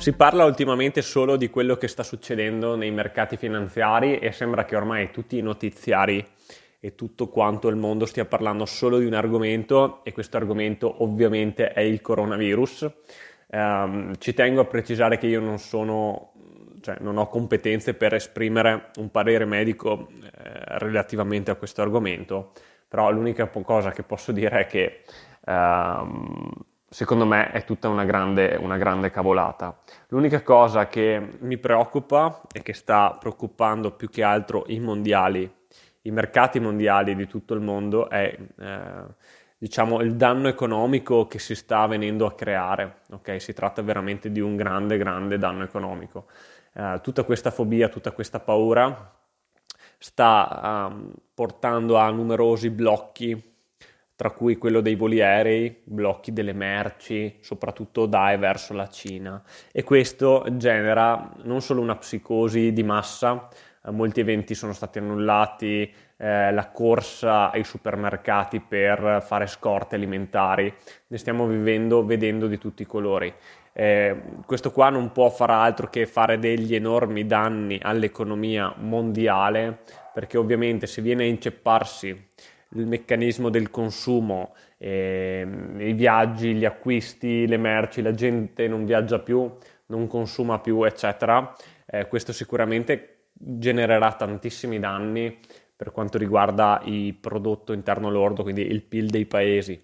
Si parla ultimamente solo di quello che sta succedendo nei mercati finanziari e sembra che ormai tutti i notiziari e tutto quanto il mondo stia parlando solo di un argomento e questo argomento ovviamente è il coronavirus. Um, ci tengo a precisare che io non sono, cioè non ho competenze per esprimere un parere medico eh, relativamente a questo argomento, però l'unica cosa che posso dire è che um, secondo me è tutta una grande, una grande cavolata. L'unica cosa che mi preoccupa e che sta preoccupando più che altro i mondiali, i mercati mondiali di tutto il mondo è eh, diciamo il danno economico che si sta venendo a creare. Okay? Si tratta veramente di un grande, grande danno economico. Eh, tutta questa fobia, tutta questa paura sta um, portando a numerosi blocchi tra cui quello dei voli aerei, blocchi delle merci, soprattutto da e verso la Cina. E questo genera non solo una psicosi di massa, eh, molti eventi sono stati annullati, eh, la corsa ai supermercati per fare scorte alimentari, ne stiamo vivendo, vedendo di tutti i colori. Eh, questo qua non può fare altro che fare degli enormi danni all'economia mondiale, perché ovviamente se viene a incepparsi il meccanismo del consumo, eh, i viaggi, gli acquisti, le merci, la gente non viaggia più, non consuma più, eccetera. Eh, questo sicuramente genererà tantissimi danni per quanto riguarda il prodotto interno lordo, quindi il PIL dei paesi.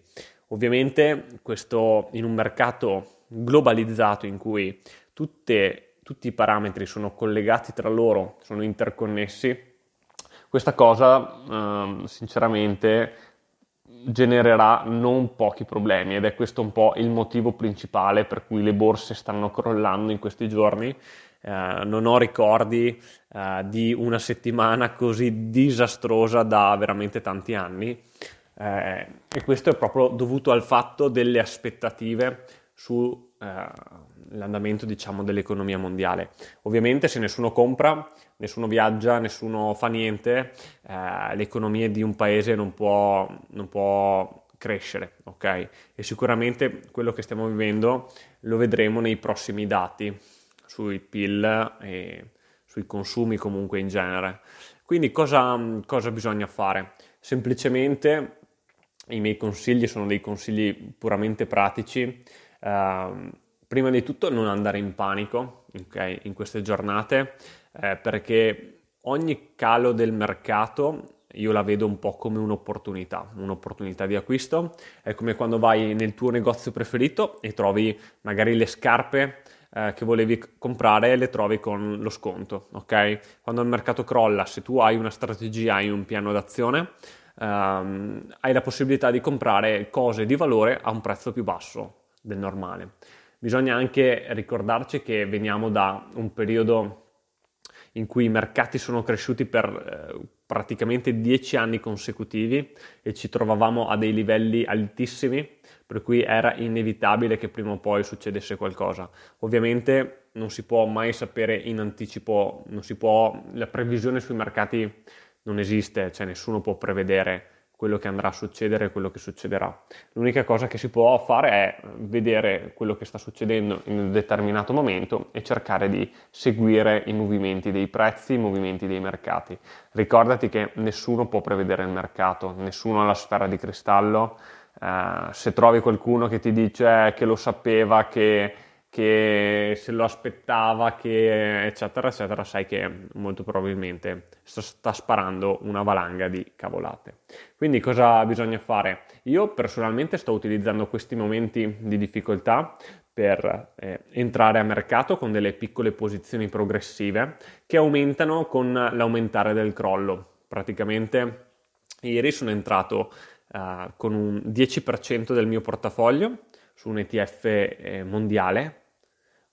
Ovviamente questo in un mercato globalizzato in cui tutte, tutti i parametri sono collegati tra loro, sono interconnessi, questa cosa, eh, sinceramente, genererà non pochi problemi ed è questo un po' il motivo principale per cui le borse stanno crollando in questi giorni. Eh, non ho ricordi eh, di una settimana così disastrosa da veramente tanti anni eh, e questo è proprio dovuto al fatto delle aspettative sull'andamento eh, diciamo, dell'economia mondiale. Ovviamente se nessuno compra, nessuno viaggia, nessuno fa niente, eh, l'economia di un paese non può, non può crescere, ok? E sicuramente quello che stiamo vivendo lo vedremo nei prossimi dati sui PIL e sui consumi comunque in genere. Quindi cosa, cosa bisogna fare? Semplicemente i miei consigli sono dei consigli puramente pratici Uh, prima di tutto non andare in panico okay, in queste giornate eh, perché ogni calo del mercato io la vedo un po' come un'opportunità, un'opportunità di acquisto. È come quando vai nel tuo negozio preferito e trovi magari le scarpe eh, che volevi comprare e le trovi con lo sconto, ok? Quando il mercato crolla, se tu hai una strategia, hai un piano d'azione, ehm, hai la possibilità di comprare cose di valore a un prezzo più basso del normale. Bisogna anche ricordarci che veniamo da un periodo in cui i mercati sono cresciuti per eh, praticamente dieci anni consecutivi e ci trovavamo a dei livelli altissimi, per cui era inevitabile che prima o poi succedesse qualcosa. Ovviamente non si può mai sapere in anticipo, può, la previsione sui mercati non esiste, cioè nessuno può prevedere quello che andrà a succedere e quello che succederà. L'unica cosa che si può fare è vedere quello che sta succedendo in un determinato momento e cercare di seguire i movimenti dei prezzi, i movimenti dei mercati. Ricordati che nessuno può prevedere il mercato, nessuno ha la sfera di cristallo. Uh, se trovi qualcuno che ti dice che lo sapeva, che che se lo aspettava, che eccetera, eccetera, sai che molto probabilmente sta sparando una valanga di cavolate. Quindi cosa bisogna fare? Io personalmente sto utilizzando questi momenti di difficoltà per eh, entrare a mercato con delle piccole posizioni progressive che aumentano con l'aumentare del crollo. Praticamente ieri sono entrato uh, con un 10% del mio portafoglio su un ETF eh, mondiale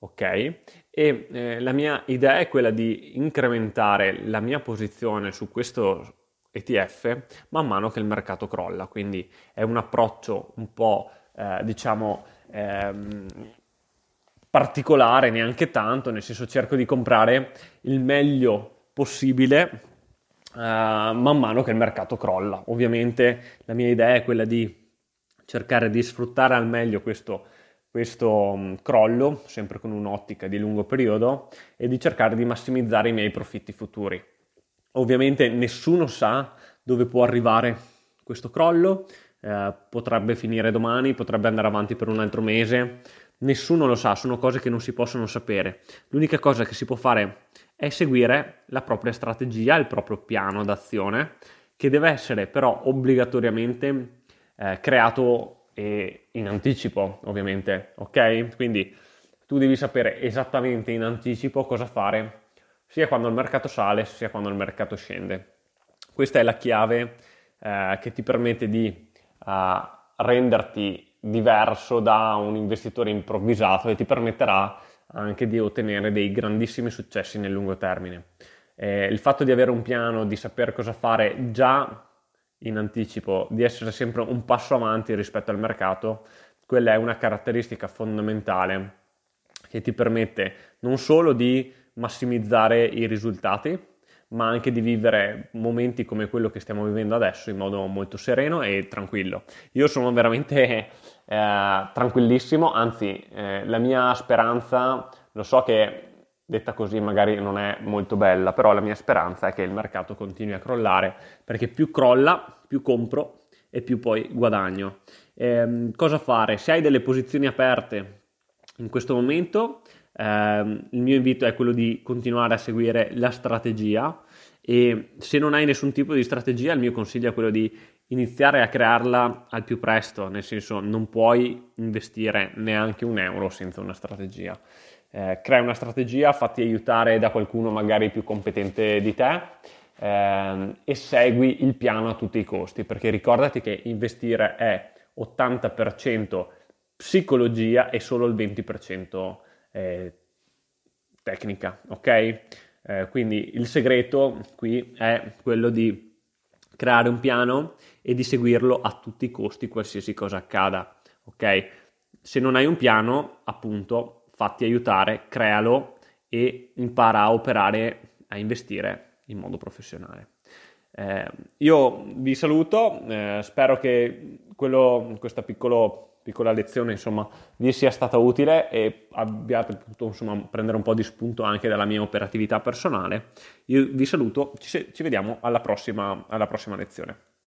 ok? E eh, la mia idea è quella di incrementare la mia posizione su questo ETF man mano che il mercato crolla, quindi è un approccio un po' eh, diciamo ehm, particolare, neanche tanto, nel senso cerco di comprare il meglio possibile uh, man mano che il mercato crolla. Ovviamente la mia idea è quella di cercare di sfruttare al meglio questo questo mm, crollo, sempre con un'ottica di lungo periodo, e di cercare di massimizzare i miei profitti futuri. Ovviamente nessuno sa dove può arrivare questo crollo, eh, potrebbe finire domani, potrebbe andare avanti per un altro mese, nessuno lo sa, sono cose che non si possono sapere. L'unica cosa che si può fare è seguire la propria strategia, il proprio piano d'azione, che deve essere però obbligatoriamente eh, creato in anticipo, ovviamente, ok? Quindi tu devi sapere esattamente in anticipo cosa fare, sia quando il mercato sale, sia quando il mercato scende. Questa è la chiave eh, che ti permette di uh, renderti diverso da un investitore improvvisato e ti permetterà anche di ottenere dei grandissimi successi nel lungo termine. Eh, il fatto di avere un piano, di sapere cosa fare già in anticipo, di essere sempre un passo avanti rispetto al mercato, quella è una caratteristica fondamentale che ti permette non solo di massimizzare i risultati, ma anche di vivere momenti come quello che stiamo vivendo adesso in modo molto sereno e tranquillo. Io sono veramente eh, tranquillissimo, anzi eh, la mia speranza, lo so che detta così magari non è molto bella, però la mia speranza è che il mercato continui a crollare, perché più crolla, più compro e più poi guadagno. Eh, cosa fare? Se hai delle posizioni aperte in questo momento, eh, il mio invito è quello di continuare a seguire la strategia e se non hai nessun tipo di strategia, il mio consiglio è quello di iniziare a crearla al più presto, nel senso non puoi investire neanche un euro senza una strategia. Eh, crea una strategia, fatti aiutare da qualcuno magari più competente di te eh, e segui il piano a tutti i costi, perché ricordati che investire è 80% psicologia e solo il 20% eh, tecnica, ok? Eh, quindi il segreto qui è quello di creare un piano e di seguirlo a tutti i costi, qualsiasi cosa accada, ok? Se non hai un piano, appunto, fatti aiutare, crealo e impara a operare, a investire in modo professionale. Eh, io vi saluto, eh, spero che quello, questo piccolo piccola lezione insomma vi sia stata utile e abbiate potuto insomma prendere un po' di spunto anche dalla mia operatività personale. Io vi saluto, ci, ci vediamo alla prossima, alla prossima lezione.